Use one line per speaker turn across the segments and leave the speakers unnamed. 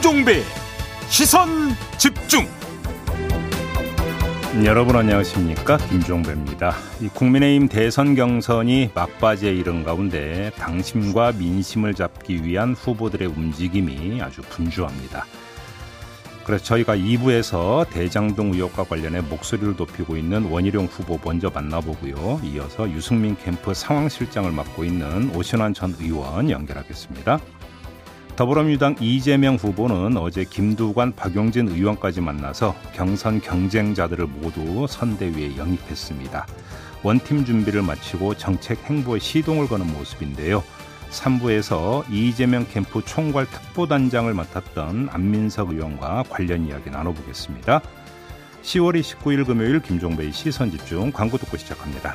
김종배 시선 집중
여러분 안녕하십니까 김종배입니다. 이 국민의힘 대선 경선이 막바지에 이른 가운데 당심과 민심을 잡기 위한 후보들의 움직임이 아주 분주합니다. 그래서 저희가 2부에서 대장동 의혹과 관련해 목소리를 높이고 있는 원희룡 후보 먼저 만나보고요. 이어서 유승민 캠프 상황실장을 맡고 있는 오신환 전 의원 연결하겠습니다. 더불어민주당 이재명 후보는 어제 김두관, 박용진 의원까지 만나서 경선 경쟁자들을 모두 선대위에 영입했습니다. 원팀 준비를 마치고 정책 행보에 시동을 거는 모습인데요. 3부에서 이재명 캠프 총괄 특보단장을 맡았던 안민석 의원과 관련 이야기 나눠보겠습니다. 10월 29일 금요일 김종배의 시선 집중 광고 듣고 시작합니다.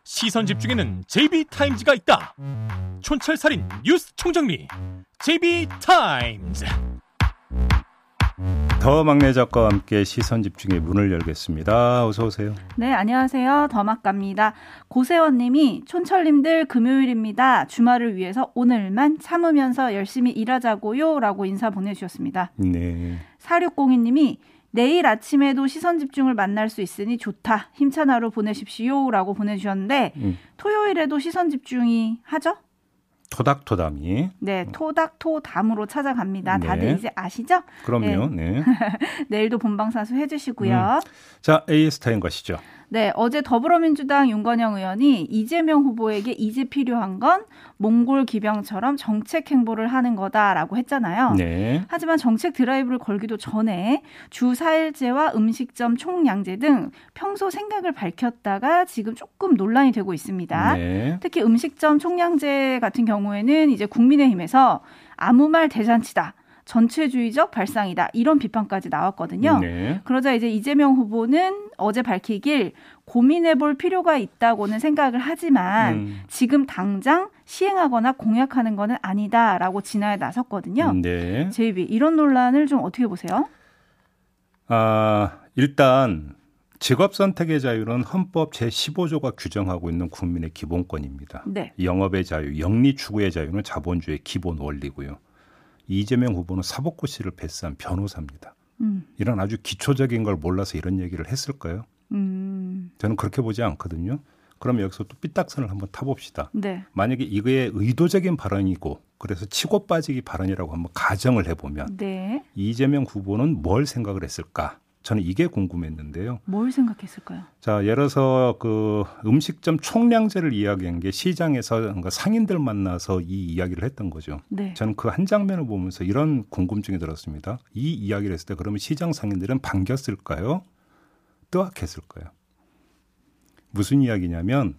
시선 집중에는 JB타임즈가 있다 촌철살인 뉴스 총정리 JB타임즈
더 막내 작가와 함께 시선 집중의 문을 열겠습니다. 어서 오세요.
네, 안녕하세요. 더 막갑니다. 고세원 님이 촌철님들 금요일입니다. 주말을 위해서 오늘만 참으면서 열심히 일하자고요. 라고 인사 보내 주셨습니다.
네.
4602 님이 내일 아침에도 시선 집중을 만날 수 있으니 좋다. 힘찬 하루 보내십시오. 라고 보내주셨는데,
음.
토요일에도 시선 집중이 하죠?
토닥토담이.
네, 토닥토담으로 찾아갑니다.
네.
다들 이제 아시죠?
그럼요. 네.
내일도 본방사수 해주시고요.
자, 에이스타인 것이죠.
네, 어제 더불어민주당 윤건영 의원이 이재명 후보에게 이제 필요한 건 몽골 기병처럼 정책 행보를 하는 거다라고 했잖아요.
네.
하지만 정책 드라이브를 걸기도 전에 주 4일제와 음식점 총량제 등 평소 생각을 밝혔다가 지금 조금 논란이 되고 있습니다.
네.
특히 음식점 총량제 같은 경우에는 이제 국민의힘에서 아무 말 대잔치다. 전체주의적 발상이다. 이런 비판까지 나왔거든요.
네.
그러자 이제 이재명 후보는 어제 밝히길 고민해 볼 필요가 있다고는 생각을 하지만
음.
지금 당장 시행하거나 공약하는 거는 아니다라고 진화에 나섰거든요.
네.
제이비 이런 논란을 좀 어떻게 보세요?
아, 일단 직업 선택의 자유는 헌법 제15조가 규정하고 있는 국민의 기본권입니다.
네.
영업의 자유, 영리 추구의 자유는 자본주의의 기본 원리고요. 이재명 후보는 사법고 시를 패스한 변호사입니다.
음.
이런 아주 기초적인 걸 몰라서 이런 얘기를 했을까요?
음.
저는 그렇게 보지 않거든요. 그럼 여기서 또 삐딱선을 한번 타봅시다.
네.
만약에 이거의 의도적인 발언이고 그래서 치고 빠지기 발언이라고 한번 가정을 해보면
네.
이재명 후보는 뭘 생각을 했을까? 저는 이게 궁금했는데요.
뭘 생각했을까요?
자, 예를 들어서 그 음식점 총량제를 이야기한 게 시장에서 상인들 만나서 이 이야기를 했던 거죠.
네.
저는 그 한 장면을 보면서 이런 궁금증이 들었습니다. 이 이야기를 했을 때 그러면 시장 상인들은 반겼을까요? 뜨악했을까요? 무슨 이야기냐면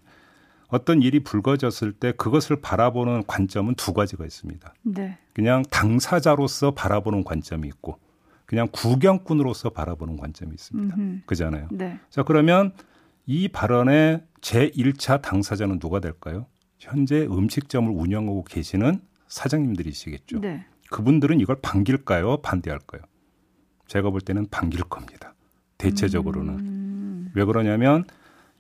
어떤 일이 불거졌을 때 그것을 바라보는 관점은 두 가지가 있습니다.
네.
그냥 당사자로서 바라보는 관점이 있고 그냥 구경꾼으로서 바라보는 관점이 있습니다.
음흠.
그잖아요.
네.
자, 그러면 이 발언의 제1차 당사자는 누가 될까요? 현재 음식점을 운영하고 계시는 사장님들이시겠죠.
네.
그분들은 이걸 반길까요? 반대할까요? 제가 볼 때는 반길 겁니다. 대체적으로는.
음.
왜 그러냐면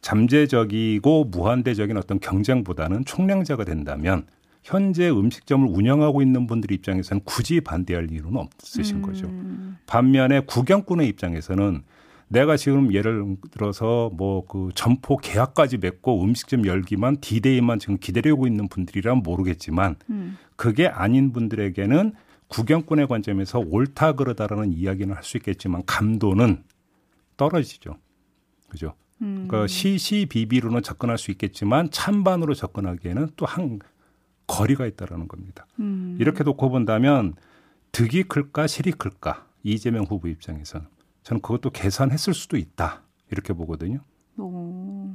잠재적이고 무한대적인 어떤 경쟁보다는 총량자가 된다면 현재 음식점을 운영하고 있는 분들 입장에서는 굳이 반대할 이유는 없으신 거죠.
음.
반면에 구경꾼의 입장에서는 내가 지금 예를 들어서 뭐 그 점포 계약까지 맺고 음식점 열기만 디데이만 지금 기다리고 있는 분들이란 모르겠지만
음.
그게 아닌 분들에게는 구경꾼의 관점에서 옳다 그러다라는 이야기는 할 수 있겠지만 감도는 떨어지죠. 그죠?
음.
그러니까 시시비비로는 접근할 수 있겠지만 찬반으로 접근하기에는 또 한 거리가 있다라는 겁니다.
음.
이렇게 놓고 본다면 득이 클까 실이 클까 이재명 후보 입장에서는 저는 그것도 계산했을 수도 있다 이렇게 보거든요.
오.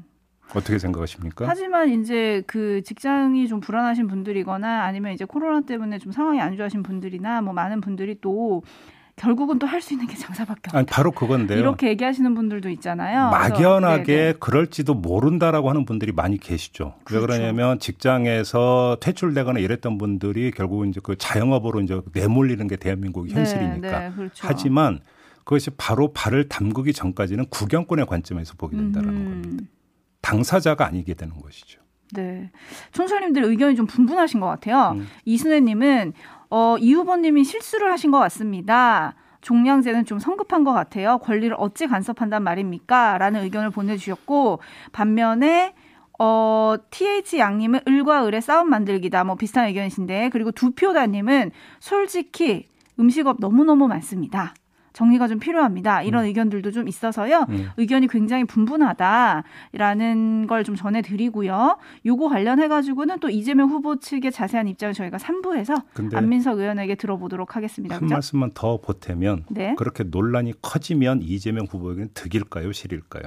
어떻게 생각하십니까?
하지만 이제 그 직장이 좀 불안하신 분들이거나 아니면 이제 코로나 때문에 좀 상황이 안 좋아하신 분들이나 뭐 많은 분들이 또 결국은 또 할 수 있는 게 장사밖에 없다.
아니, 바로 그건데요.
이렇게 얘기하시는 분들도 있잖아요.
막연하게
그래서, 네,
그럴지도 모른다라고 하는 분들이 많이 계시죠. 그렇죠. 왜 그러냐면 직장에서 퇴출되거나 이랬던 분들이 결국은 이제 그 자영업으로 이제 내몰리는 게 대한민국 현실이니까.
네, 네, 그렇죠.
하지만 그것이 바로 발을 담그기 전까지는 구경꾼의 관점에서 보게 된다는 음. 겁니다. 당사자가 아니게 되는 것이죠.
네. 촌철님들 의견이 좀 분분하신 것 같아요. 음. 이순애님은 어, 이 후보님이 실수를 하신 것 같습니다. 종량제는 좀 성급한 것 같아요. 권리를 어찌 간섭한단 말입니까? 라는 의견을 보내주셨고, 반면에, 어, TH 양님은 을과 을의 싸움 만들기다. 뭐 비슷한 의견이신데, 그리고 두표다님은 솔직히 음식업 너무너무 많습니다. 정리가 좀 필요합니다. 이런 음. 의견들도 좀 있어서요. 음. 의견이 굉장히 분분하다라는 걸 좀 전해드리고요. 요거 관련해 가지고는 또 이재명 후보 측의 자세한 입장을 저희가 3부에서 안민석 의원에게 들어보도록 하겠습니다.
한 그죠? 말씀만 더 보태면 네. 그렇게 논란이 커지면 이재명 후보에게는 득일까요, 실일까요?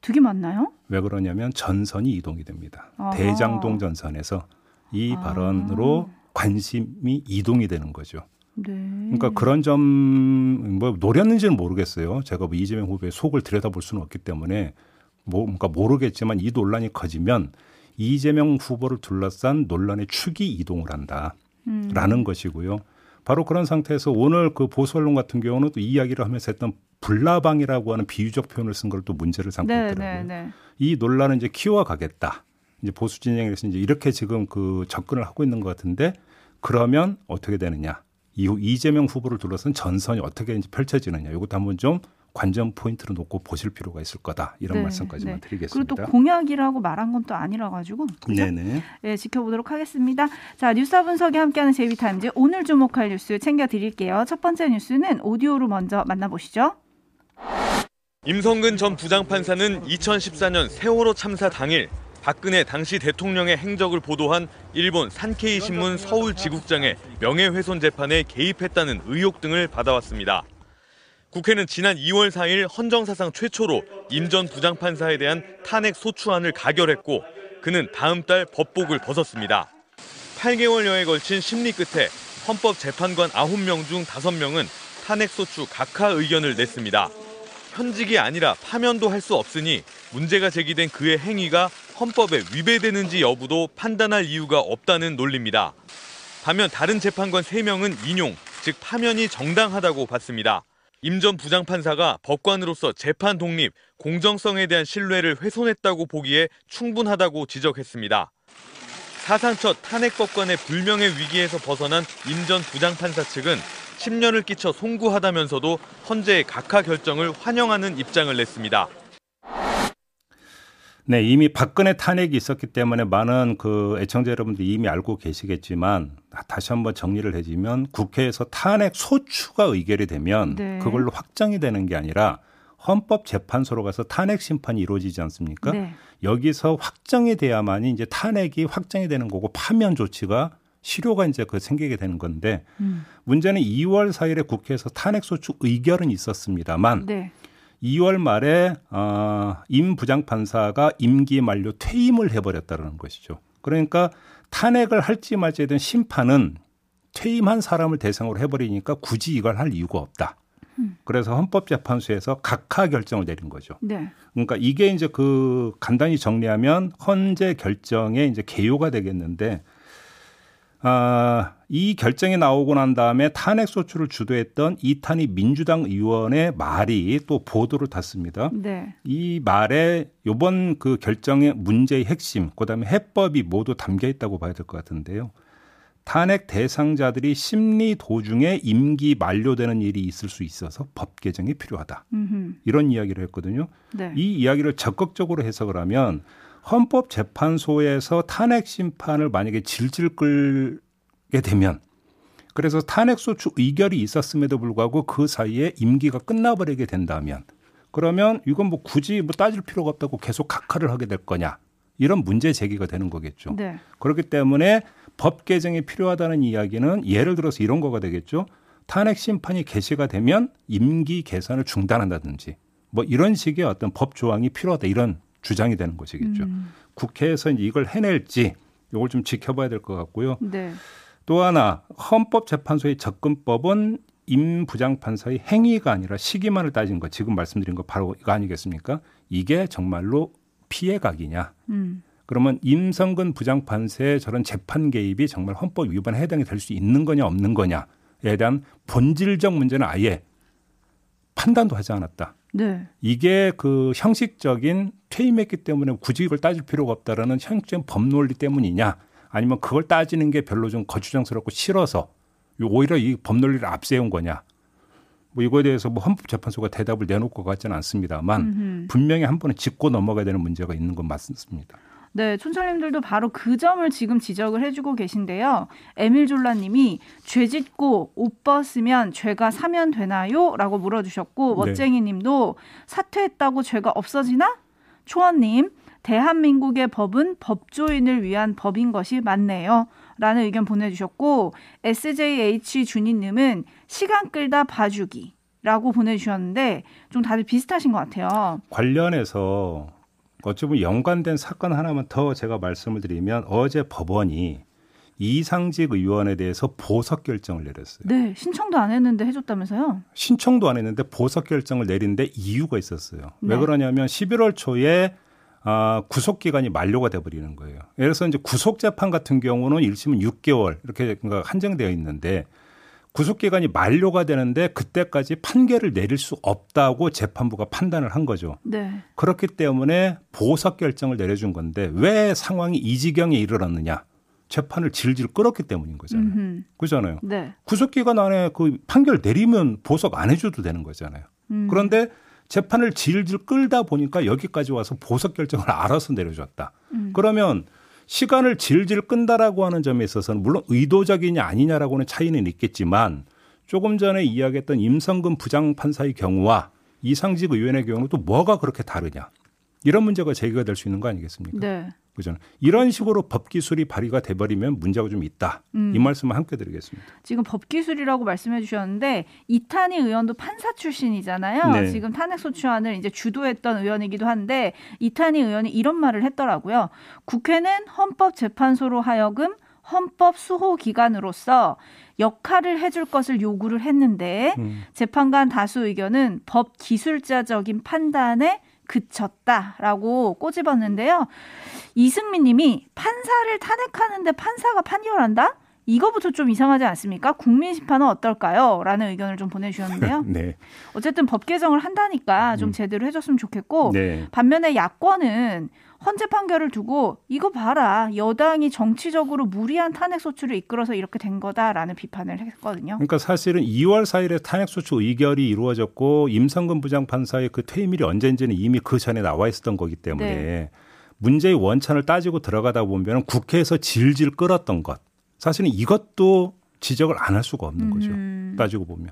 득이 맞나요?
왜 그러냐면 전선이 이동이 됩니다. 아하. 대장동 전선에서 이 아. 발언으로 관심이 이동이 되는 거죠. 네. 그러니까 그런 점 뭐 노렸는지는 모르겠어요. 제가 뭐 이재명 후보의 속을 들여다볼 수는 없기 때문에 뭐 그러니까 모르겠지만 이 논란이 커지면 이재명 후보를 둘러싼 논란의 축이 이동을 한다라는 음. 것이고요. 바로 그런 상태에서 오늘 그 보수 언론 같은 경우는 또이 이야기를 하면서 했던 불나방이라고 하는 비유적 표현을 쓴 걸 또 문제를 삼고 네, 있더라고요. 네, 네. 이 논란은 이제 키워가겠다. 이제 보수 진영에서 이제 이렇게 지금 그 접근을 하고 있는 것 같은데 그러면 어떻게 되느냐? 이후 이재명 후보를 둘러싼 전선이 어떻게 이제 펼쳐지느냐 이것도 한번 좀 관전 포인트로 놓고 보실 필요가 있을 거다 이런 네, 말씀까지만 네. 드리겠습니다.
그리고 또 공약이라고 말한 건 또 아니라 가지고 네네 네, 지켜보도록 하겠습니다. 자 뉴스 분석이 함께하는 JB TIMES 오늘 주목할 뉴스 챙겨드릴게요. 첫 번째 뉴스는 오디오로 먼저 만나보시죠.
임성근 전 부장판사는 2014년 세월호 참사 당일 박근혜 당시 대통령의 행적을 보도한 일본 산케이 신문 서울 지국장의 명예훼손 재판에 개입했다는 의혹 등을 받아왔습니다. 국회는 지난 2월 4일 헌정사상 최초로 임 전 부장판사에 대한 탄핵 소추안을 가결했고 그는 다음 달 법복을 벗었습니다. 8개월여에 걸친 심리 끝에 헌법재판관 9명 중 5명은 탄핵 소추 각하 의견을 냈습니다. 현직이 아니라 파면도 할 수 없으니 문제가 제기된 그의 행위가 헌법에 위배되는지 여부도 판단할 이유가 없다는 논리입니다. 반면 다른 재판관 3명은 인용, 즉 파면이 정당하다고 봤습니다. 임 전 부장판사가 법관으로서 재판 독립, 공정성에 대한 신뢰를 훼손했다고 보기에 충분하다고 지적했습니다. 사상 첫 탄핵법관의 불명예 위기에서 벗어난 임 전 부장판사 측은 10년을 끼쳐 송구하다면서도 헌재의 각하 결정을 환영하는 입장을 냈습니다.
네, 이미 박근혜 탄핵이 있었기 때문에 많은 그 애청자 여러분들이 이미 알고 계시겠지만 다시 한번 정리를 해주면 국회에서 탄핵 소추가 의결이 되면 네. 그걸로 확정이 되는 게 아니라 헌법재판소로 가서 탄핵 심판이 이루어지지 않습니까? 네. 여기서 확정이 돼야만이 이제 탄핵이 확정이 되는 거고 파면 조치가 실효가 이제 그 생기게 되는 건데 음. 문제는 2월 4일에 국회에서 탄핵 소추 의결은 있었습니다만 네. 2월 말에 어, 임 부장판사가 임기 만료 퇴임을 해버렸다는 것이죠. 그러니까 탄핵을 할지 말지에 대한 심판은 퇴임한 사람을 대상으로 해버리니까 굳이 이걸 할 이유가 없다. 음. 그래서 헌법재판소에서 각하 결정을 내린 거죠. 네. 그러니까 이게 이제 그 간단히 정리하면 헌재 결정에 이제 개요가 되겠는데 아, 이 결정이 나오고 난 다음에 탄핵 소추를 주도했던 이탄희 민주당 의원의 말이 또 보도를 탔습니다. 네. 이 말에 요번 그 결정의 문제의 핵심, 그다음에 해법이 모두 담겨 있다고 봐야 될 것 같은데요. 탄핵 대상자들이 심리 도중에 임기 만료되는 일이 있을 수 있어서 법 개정이 필요하다. 음흠. 이런 이야기를 했거든요. 네. 이 이야기를 적극적으로 해석을 하면 헌법재판소에서 탄핵 심판을 만약에 질질 끌게 되면 그래서 탄핵소추 의결이 있었음에도 불구하고 그 사이에 임기가 끝나버리게 된다면 그러면 이건 뭐 굳이 뭐 따질 필요가 없다고 계속 각하를 하게 될 거냐 이런 문제 제기가 되는 거겠죠. 네. 그렇기 때문에 법 개정이 필요하다는 이야기는 예를 들어서 이런 거가 되겠죠. 탄핵 심판이 개시가 되면 임기 개선을 중단한다든지 뭐 이런 식의 어떤 법 조항이 필요하다 이런 주장이 되는 것이겠죠. 음. 국회에서 이걸 해낼지 이걸 좀 지켜봐야 될 것 같고요. 네. 또 하나 헌법재판소의 접근법은 임 부장판사의 행위가 아니라 시기만을 따진 것 지금 말씀드린 거 바로 이거 아니겠습니까? 이게 정말로 피해각이냐? 음. 그러면 임성근 부장판사의 저런 재판 개입이 정말 헌법 위반에 해당이 될 수 있는 거냐 없는 거냐에 대한 본질적 문제는 아예 판단도 하지 않았다. 네. 이게 그 형식적인 퇴임했기 때문에 굳이 이걸 따질 필요가 없다라는 형식적인 법논리 때문이냐 아니면 그걸 따지는 게 별로 좀 거추장스럽고 싫어서 오히려 이 법논리를 앞세운 거냐. 뭐 이거에 대해서 뭐 헌법재판소가 대답을 내놓을 것 같지는 않습니다만 음흠. 분명히 한 번은 짚고 넘어가야 되는 문제가 있는 건 맞습니다.
네, 촌철님들도 바로 그 점을 지금 지적을 해주고 계신데요. 에밀졸라님이 죄 짓고 옷 벗으면 죄가 사면 되나요? 라고 물어주셨고 네. 멋쟁이님도 사퇴했다고 죄가 없어지나? 초원님 대한민국의 법은 법조인을 위한 법인 것이 맞네요. 라는 의견 보내주셨고 SJH 준이님은 시간 끌다 봐주기 라고 보내주셨는데 좀 다들 비슷하신 것 같아요.
관련해서 어찌 보면 연관된 사건 하나만 더 제가 말씀을 드리면 어제 법원이 이상직 의원에 대해서 보석 결정을 내렸어요.
네, 신청도 안 했는데 해줬다면서요?
신청도 안 했는데 보석 결정을 내린데 이유가 있었어요. 네. 왜 그러냐면 11월 초에 아, 구속 기간이 만료가 돼 버리는 거예요. 예를 들어서 이제 구속 재판 같은 경우는 1심은 6개월 이렇게 한정되어 있는데 구속 기간이 만료가 되는데 그때까지 판결을 내릴 수 없다고 재판부가 판단을 한 거죠. 네. 그렇기 때문에 보석 결정을 내려준 건데 왜 상황이 이 지경에 이르렀느냐? 재판을 질질 끌었기 때문인 거잖아요. 음흠. 그잖아요. 네. 구속 기간 안에 그 판결 내리면 보석 안 해줘도 되는 거잖아요. 음. 그런데 재판을 질질 끌다 보니까 여기까지 와서 보석 결정을 알아서 내려줬다. 음. 그러면 시간을 질질 끈다라고 하는 점에 있어서는 물론 의도적이냐 아니냐라고는 차이는 있겠지만 조금 전에 이야기했던 임성근 부장판사의 경우와 이상직 의원의 경우는 또 뭐가 그렇게 다르냐. 이런 문제가 제기가 될 수 있는 거 아니겠습니까? 네. 그죠? 이런 식으로 법 기술이 발휘가 돼버리면 문제가 좀 있다. 음. 이 말씀을 함께 드리겠습니다.
지금 법 기술이라고 말씀해 주셨는데 이탄희 의원도 판사 출신이잖아요. 네. 지금 탄핵 소추안을 이제 주도했던 의원이기도 한데 이탄희 의원이 이런 말을 했더라고요. 국회는 헌법재판소로 하여금 헌법 수호 기관으로서 역할을 해줄 것을 요구를 했는데 음. 재판관 다수 의견은 법 기술자적인 판단에 그쳤다라고 꼬집었는데요. 이승민 님이 판사를 탄핵하는데 판사가 판결한다? 이거부터 좀 이상하지 않습니까? 국민 심판은 어떨까요? 라는 의견을 좀 보내주셨는데요. 네. 어쨌든 법 개정을 한다니까 좀 음. 제대로 해줬으면 좋겠고 네. 반면에 야권은 헌재 판결을 두고 이거 봐라 여당이 정치적으로 무리한 탄핵 소추를 이끌어서 이렇게 된 거다라는 비판을 했거든요.
그러니까 사실은 2월 4일에 탄핵 소추 의결이 이루어졌고 임성근 부장판사의 그 퇴임일이 언제인지는 이미 그 전에 나와 있었던 거기 때문에 네. 문제의 원천을 따지고 들어가다 보면 국회에서 질질 끌었던 것 사실은 이것도 지적을 안 할 수가 없는 거죠. 음. 따지고 보면.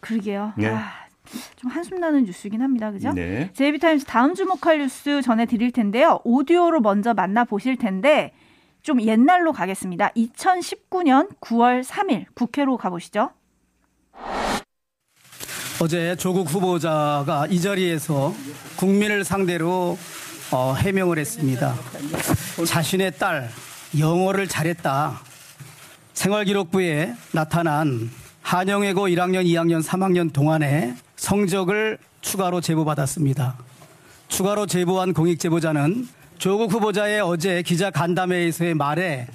그러게요. 네. 아, 좀 한숨 나는 뉴스긴 합니다. 그죠? 네. 제이비타임스 다음 주목할 뉴스 전해드릴 텐데요. 오디오로 먼저 만나보실 텐데 좀 옛날로 가겠습니다. 2019년 9월 3일 국회로 가보시죠.
어제 조국 후보자가 이 자리에서 국민을 상대로 어, 해명을 했습니다. 자신의 딸 영어를 잘했다. 생활기록부에 나타난 한영외고 1학년, 2학년, 3학년 동안에 성적을 추가로 제보받았습니다. 추가로 제보한 공익 제보자는 조국 후보자의 어제 기자 간담회에서의 말에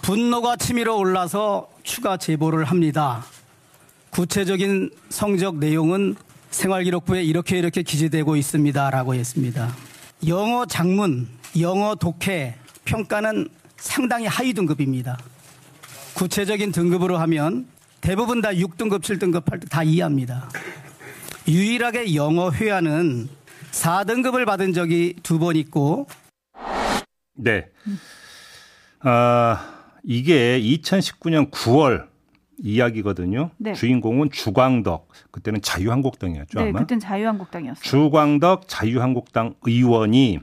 분노가 치밀어 올라서 추가 제보를 합니다. 구체적인 성적 내용은 생활기록부에 이렇게 이렇게 기재되고 있습니다. 라고 했습니다. 영어 장문, 영어 독해 평가는 상당히 하위 등급입니다. 구체적인 등급으로 하면 대부분 다 6등급, 7등급, 8등급 다 이해합니다. 유일하게 영어 회화는 4등급을 받은 적이 두 번 있고
네. 아, 이게 2019년 9월 이야기거든요. 네. 주인공은 주광덕. 그때는 자유한국당이었죠,
네,
아마.
그때는 자유한국당이었어요.
주광덕 자유한국당 의원이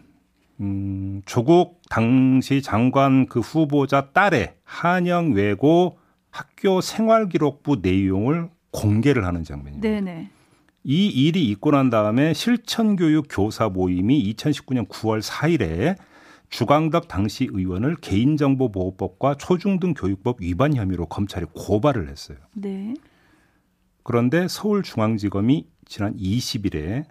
음, 조국 당시 장관 그 후보자 딸의 한영 외고 학교 생활 기록부 내용을 공개를 하는 장면입니다. 네네. 이 일이 있고 난 다음에 실천교육 교사 모임이 2019년 9월 4일에 주광덕 당시 의원을 개인정보보호법과 초중등교육법 위반 혐의로 검찰에 고발을 했어요.
네.
그런데 서울중앙지검이 지난 20일에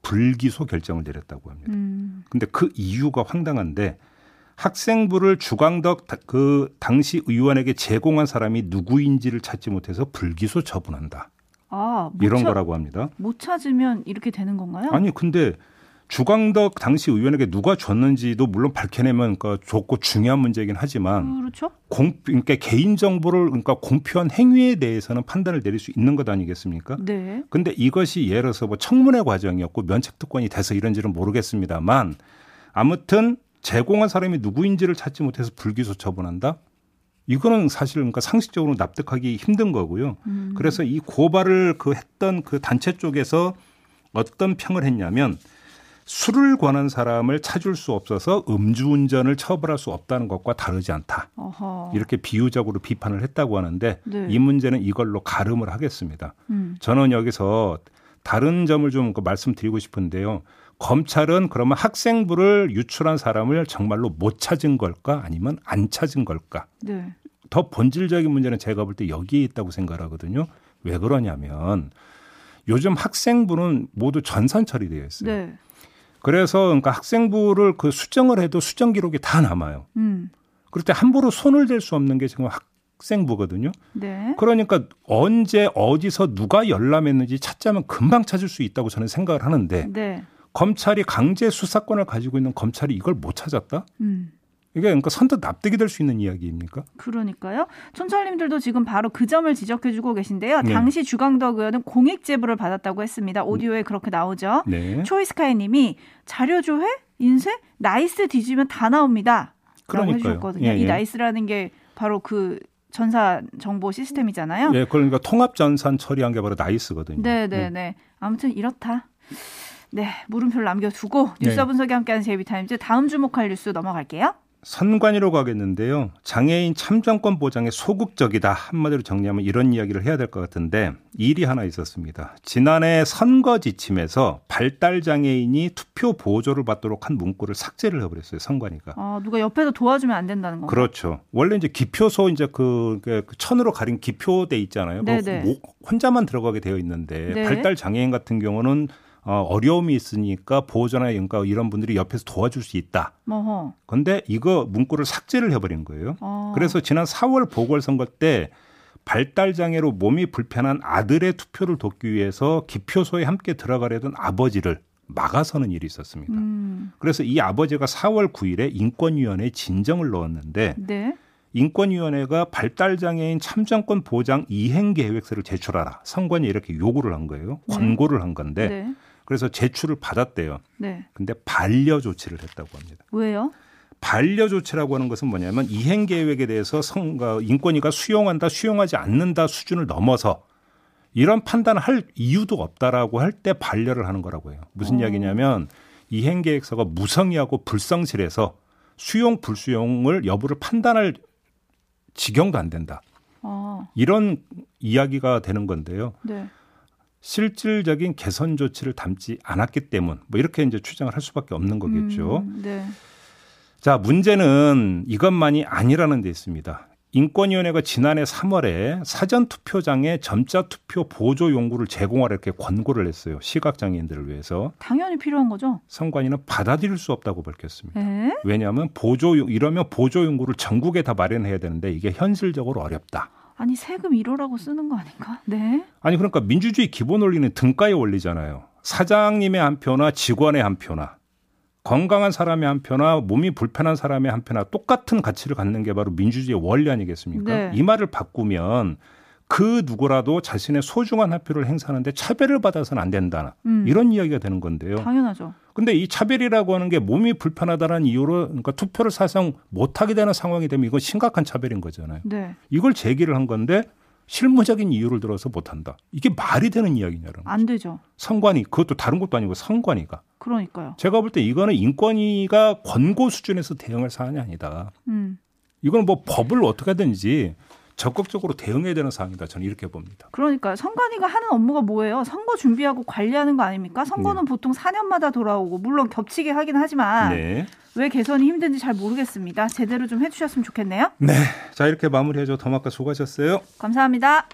불기소 결정을 내렸다고 합니다.
음.
근데 그 이유가 황당한데 학생부를 주광덕 그 당시 의원에게 제공한 사람이 누구인지를 찾지 못해서 불기소 처분한다.
아, 못
이런
찾-
거라고 합니다.
못 찾으면 이렇게 되는 건가요?
아니 근데 주광덕 당시 의원에게 누가 줬는지도 물론 밝혀내면 그러니까 좋고 중요한 문제이긴 하지만
그렇죠.
공 그러니까 개인 정보를 그러니까 공표한 행위에 대해서는 판단을 내릴 수 있는 것 아니겠습니까?
네.
근데 이것이 예를 들어서 뭐 청문회 과정이었고 면책 특권이 돼서 이런지는 모르겠습니다만 아무튼 제공한 사람이 누구인지를 찾지 못해서 불기소 처분한다. 이거는 사실 그러니까 상식적으로 납득하기 힘든 거고요.
음.
그래서 이 고발을 그 했던 그 단체 쪽에서 어떤 평을 했냐면 술을 권한 사람을 찾을 수 없어서 음주운전을 처벌할 수 없다는 것과 다르지 않다.
어허.
이렇게 비유적으로 비판을 했다고 하는데
네.
이 문제는 이걸로 가름을 하겠습니다.
음.
저는 여기서 다른 점을 좀그 말씀드리고 싶은데요. 검찰은 그러면 학생부를 유출한 사람을 정말로 못 찾은 걸까 아니면 안 찾은 걸까?
네.
더 본질적인 문제는 제가 볼 때 여기에 있다고 생각하거든요. 왜 그러냐면 요즘 학생부는 모두 전산 처리되어 있어요.
네.
그래서 그러니까 학생부를 그 수정을 해도 수정 기록이 다 남아요.
음.
그럴 때 함부로 손을 댈 수 없는 게 지금 학생부거든요.
네.
그러니까 언제 어디서 누가 열람했는지 찾자면 금방 찾을 수 있다고 저는 생각을 하는데
네.
검찰이 강제 수사권을 가지고 있는 검찰이 이걸 못 찾았다?
음.
이게 그러니까 선뜻 납득이 될 수 있는 이야기입니까?
그러니까요. 촌철님들도 지금 바로 그 점을 지적해주고 계신데요.
네.
당시 주광덕 의원은 공익 제보를 받았다고 했습니다. 오디오에 그렇게 나오죠.
네.
초이스카이님이 자료 조회, 인쇄, 나이스 뒤지면 다 나옵니다.
그러니까요.
해주셨거든요.
예,
이
예.
나이스라는 게 바로 그 전산 정보 시스템이잖아요.
예, 그러니까 통합 전산 처리한 게 바로 나이스거든요.
네 네 네. 아무튼 이렇다. 네, 물음표를 남겨두고 뉴스
네.
분석이 함께하는 제이비타임즈 다음 주목할 뉴스 넘어갈게요.
선관위로 가겠는데요. 장애인 참정권 보장에 소극적이다. 한마디로 정리하면 이런 이야기를 해야 될 것 같은데 일이 하나 있었습니다. 지난해 선거 지침에서 발달 장애인이 투표 보조를 받도록 한 문구를 삭제를 해버렸어요. 선관위가.
아, 누가 옆에서 도와주면 안 된다는 건가요?
그렇죠. 원래 이제 기표소 이제 그, 그 천으로 가린 기표대 있잖아요. 그거
네네.
모- 혼자만 들어가게 되어 있는데
네.
발달 장애인 같은 경우는 어, 어려움이 있으니까 보호자나 그러니까 이런 분들이 옆에서 도와줄 수 있다.
어허.
근데 이거 문구를 삭제를 해버린 거예요.
아.
그래서 지난 4월 보궐선거 때 발달 장애로 몸이 불편한 아들의 투표를 돕기 위해서 기표소에 함께 들어가려던 아버지를 막아서는 일이 있었습니다.
음,
그래서 이 아버지가 4월 9일에 인권위원회에 진정을 넣었는데
네.
인권위원회가 발달장애인 참정권 보장 이행 계획서를 제출하라. 선관위 이렇게 요구를 한 거예요.
네.
권고를 한 건데
네.
그래서 제출을 받았대요.
네.
근데 반려 조치를 했다고 합니다.
왜요?
반려 조치라고 하는 것은 뭐냐면 이행 계획에 대해서 성, 어, 인권위가 수용한다, 수용하지 않는다 수준을 넘어서 이런 판단을 할 이유도 없다라고 할 때 반려를 하는 거라고 해요. 무슨
어.
이야기냐면 이행 계획서가 무성의하고 불성실해서 수용 불수용을 여부를 판단할 지경도 안 된다.
아,
이런 이야기가 되는 건데요.
네.
실질적인 개선 조치를 담지 않았기 때문 뭐 이렇게 이제 추정을 할 수밖에 없는 거겠죠.
음, 네.
자, 문제는 이것만이 아니라는 데 있습니다. 인권위원회가 지난해 3월에 사전 투표장에 점자 투표 보조 용구를 제공하라 이렇게 권고를 했어요. 시각 장애인들을 위해서.
당연히 필요한 거죠.
선관위는 받아들일 수 없다고 밝혔습니다.
에?
왜냐하면 보조, 이러면 보조 용구를 전국에 다 마련해야 되는데 이게 현실적으로 어렵다.
아니 세금 1호라고 쓰는 거 아닌가? 네.
아니, 그러니까 민주주의 기본 원리는 등가의 원리잖아요. 사장님의 한 표나 직원의 한 표나 건강한 사람의 한 표나 몸이 불편한 사람의 한 표나 똑같은 가치를 갖는 게 바로 민주주의의 원리 아니겠습니까?
네.
이 말을 바꾸면 그 누구라도 자신의 소중한 한 표를 행사하는데 차별을 받아서는 안 된다.
음.
이런 이야기가 되는 건데요.
당연하죠.
근데 이 차별이라고 하는 게 몸이 불편하다는 이유로 그러니까 투표를 사실상 못하게 되는 상황이 되면 이건 심각한 차별인 거잖아요.
네.
이걸 제기를 한 건데 실무적인 이유를 들어서 못한다. 이게 말이 되는 이야기냐는
안 되죠.
선관위 그것도 다른 것도 아니고 선관위가
그러니까요.
제가 볼 때 이거는 인권위가 권고 수준에서 대응할 사안이 아니다.
음.
이건 뭐 법을 어떻게 하든지 적극적으로 대응해야 되는 사항이다. 저는 이렇게 봅니다.
그러니까 선관위가 하는 업무가 뭐예요? 선거 준비하고 관리하는 거 아닙니까? 선거는
네.
보통 4년마다 돌아오고 물론 겹치게 하긴 하지만
네.
왜 개선이 힘든지 잘 모르겠습니다. 제대로 좀 해주셨으면 좋겠네요.
네. 자, 이렇게 마무리하죠. 더마카 수고하셨어요.
감사합니다.